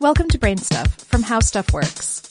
Welcome to Brain Stuff from How Stuff Works.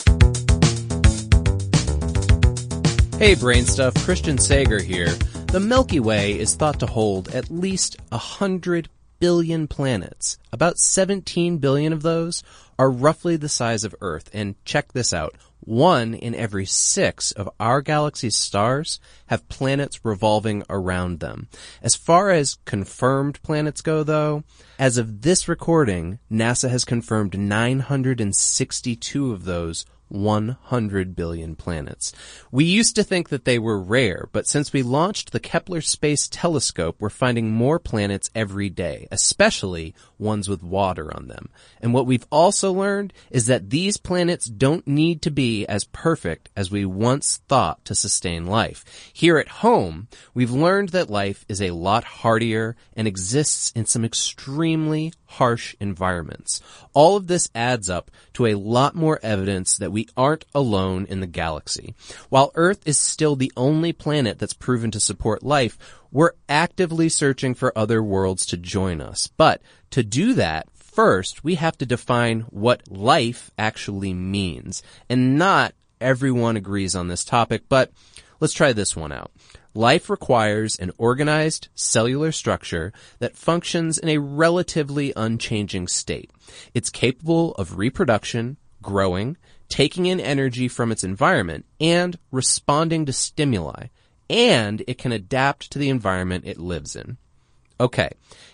Hey, Brain Stuff, Christian Sager here. The Milky Way is thought to hold at least a hundred billion planets. About 17 billion of those are roughly the size of Earth. And check this out. One in every six of our galaxy's stars have planets revolving around them. As far as confirmed planets go though, as of this recording, NASA has confirmed 962 of those 100 billion planets. We used to think that they were rare, but since we launched the Kepler Space Telescope, we're finding more planets every day, especially ones with water on them. And what we've also learned is that these planets don't need to be as perfect as we once thought to sustain life. Here at home, we've learned that life is a lot hardier and exists in some extremely harsh environments. All of this adds up to a lot more evidence that we aren't alone in the galaxy. While Earth is still the only planet that's proven to support life, we're actively searching for other worlds to join us. But to do that, first, we have to define what life actually means. And not everyone agrees on this topic, but let's try this one out. Life requires an organized cellular structure that functions in a relatively unchanging state. It's capable of reproduction, growing, taking in energy from its environment, and responding to stimuli. And it can adapt to the environment it lives in. Okay.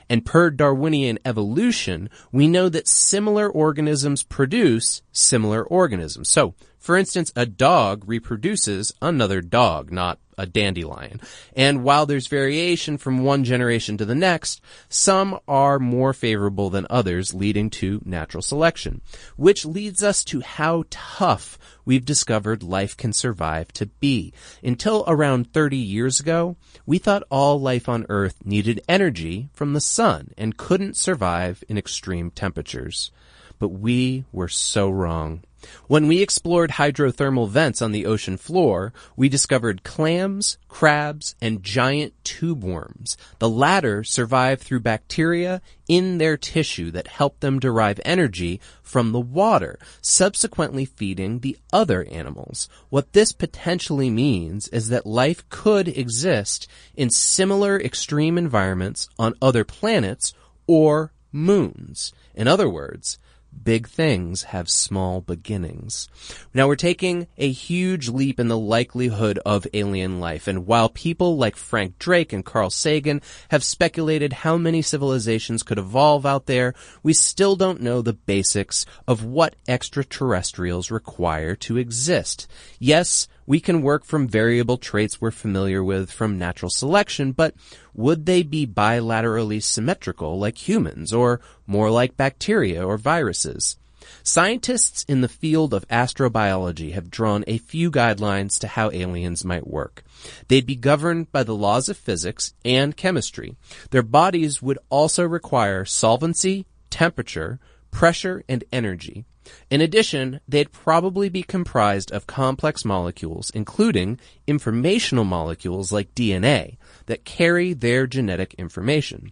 And per Darwinian evolution, we know that similar organisms produce similar organisms. So, for instance, a dog reproduces another dog, not a dandelion. And while there's variation from one generation to the next, some are more favorable than others, leading to natural selection. Which leads us to how tough we've discovered life can survive to be. Until around 30 years ago, we thought all life on Earth needed energy from the sun and couldn't survive in extreme temperatures. But we were so wrong. When we explored hydrothermal vents on the ocean floor, we discovered clams, crabs, and giant tube worms. The latter survive through bacteria in their tissue that help them derive energy from the water, subsequently feeding the other animals. What this potentially means is that life could exist in similar extreme environments on other planets or moons. In other words, big things have small beginnings. Now we're taking a huge leap in the likelihood of alien life, and while people like Frank Drake and Carl Sagan have speculated how many civilizations could evolve out there, we still don't know the basics of what extraterrestrials require to exist. Yes, we can work from variable traits we're familiar with from natural selection, but would they be bilaterally symmetrical like humans or more like bacteria or viruses? Scientists in the field of astrobiology have drawn a few guidelines to how aliens might work. They'd be governed by the laws of physics and chemistry. Their bodies would also require solvency, temperature, pressure, and energy. In addition, they'd probably be comprised of complex molecules, including informational molecules like DNA, that carry their genetic information.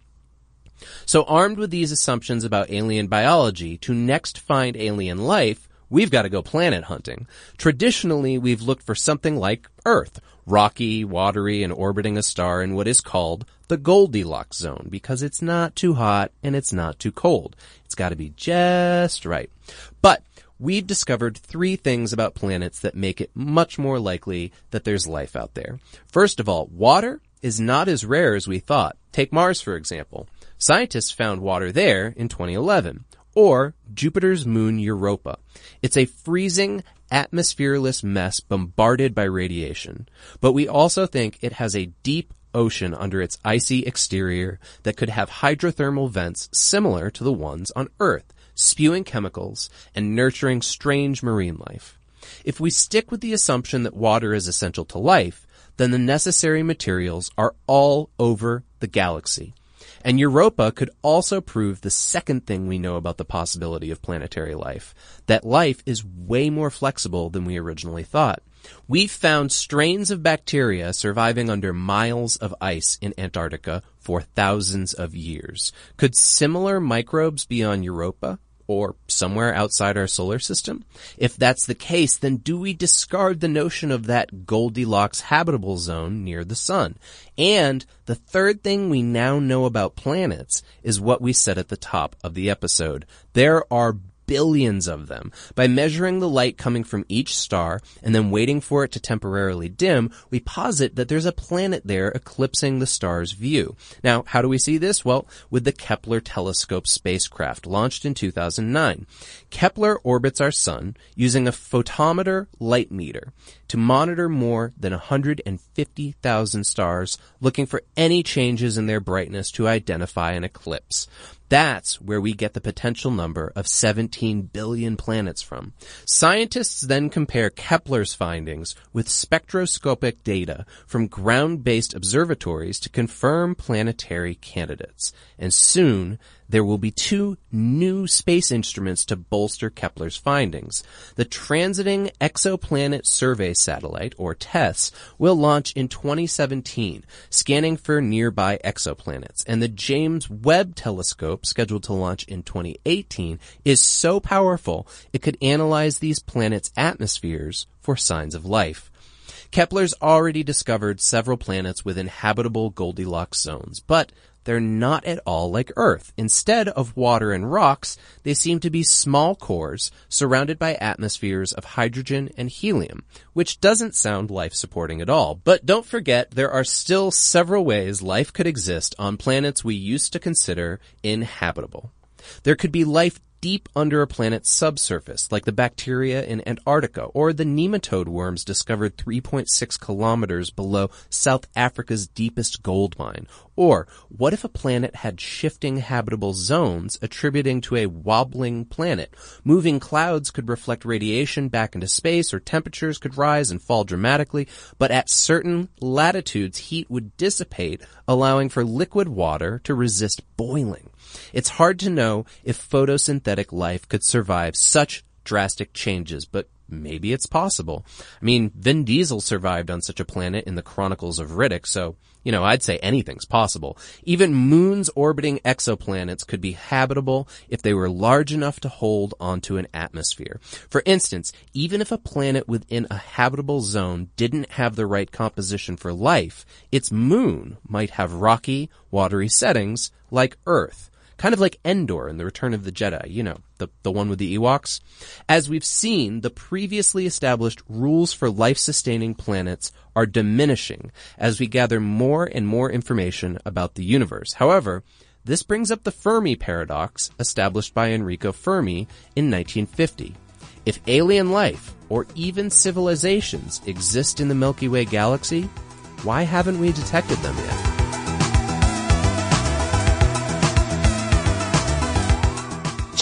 So armed with these assumptions about alien biology, to next find alien life, we've got to go planet hunting. Traditionally, we've looked for something like Earth, rocky, watery, and orbiting a star in what is called the Goldilocks zone because it's not too hot and it's not too cold. It's got to be just right. But we've discovered three things about planets that make it much more likely that there's life out there. First of all, water is not as rare as we thought. Take Mars, for example. Scientists found water there in 2011. Or Jupiter's moon Europa. It's a freezing, atmosphereless mess bombarded by radiation. But we also think it has a deep ocean under its icy exterior that could have hydrothermal vents similar to the ones on Earth, spewing chemicals and nurturing strange marine life. If we stick with the assumption that water is essential to life, then the necessary materials are all over the galaxy. And Europa could also prove the second thing we know about the possibility of planetary life, that life is way more flexible than we originally thought. We've found strains of bacteria surviving under miles of ice in Antarctica for thousands of years. Could similar microbes be on Europa? Or somewhere outside our solar system? If that's the case, then do we discard the notion of that Goldilocks habitable zone near the sun? And the third thing we now know about planets is what we said at the top of the episode. There are billions of them. By measuring the light coming from each star and then waiting for it to temporarily dim, we posit that there's a planet there eclipsing the star's view. Now, how do we see this? Well, with the Kepler telescope spacecraft launched in 2009. Kepler orbits our sun using a photometer light meter to monitor more than 150,000 stars looking for any changes in their brightness to identify an eclipse. That's where we get the potential number of 17 billion planets from. Scientists then compare Kepler's findings with spectroscopic data from ground-based observatories to confirm planetary candidates. And soon, there will be two new space instruments to bolster Kepler's findings. The Transiting Exoplanet Survey Satellite, or TESS, will launch in 2017, scanning for nearby exoplanets, and the James Webb Telescope, scheduled to launch in 2018, is so powerful it could analyze these planets' atmospheres for signs of life. Kepler's already discovered several planets with inhabitable Goldilocks zones, but they're not at all like Earth. Instead of water and rocks, they seem to be small cores surrounded by atmospheres of hydrogen and helium, which doesn't sound life supporting at all. But don't forget, there are still several ways life could exist on planets we used to consider inhabitable. There could be life deep under a planet's subsurface, like the bacteria in Antarctica, or the nematode worms discovered 3.6 kilometers below South Africa's deepest gold mine. Or, what if a planet had shifting habitable zones attributing to a wobbling planet? Moving clouds could reflect radiation back into space, or temperatures could rise and fall dramatically, but at certain latitudes, heat would dissipate, allowing for liquid water to resist boiling. It's hard to know if photosynthetic life could survive such drastic changes, but maybe it's possible. I mean, Vin Diesel survived on such a planet in the Chronicles of Riddick, so, you know, I'd say anything's possible. Even moons orbiting exoplanets could be habitable if they were large enough to hold onto an atmosphere. For instance, even if a planet within a habitable zone didn't have the right composition for life, its moon might have rocky, watery settings like Earth. Kind of like Endor in The Return of the Jedi, you know, the, the one with the Ewoks. As we've seen, the previously established rules for life-sustaining planets are diminishing as we gather more and more information about the universe. However, this brings up the Fermi paradox established by Enrico Fermi in 1950. If alien life, or even civilizations, exist in the Milky Way galaxy, why haven't we detected them yet?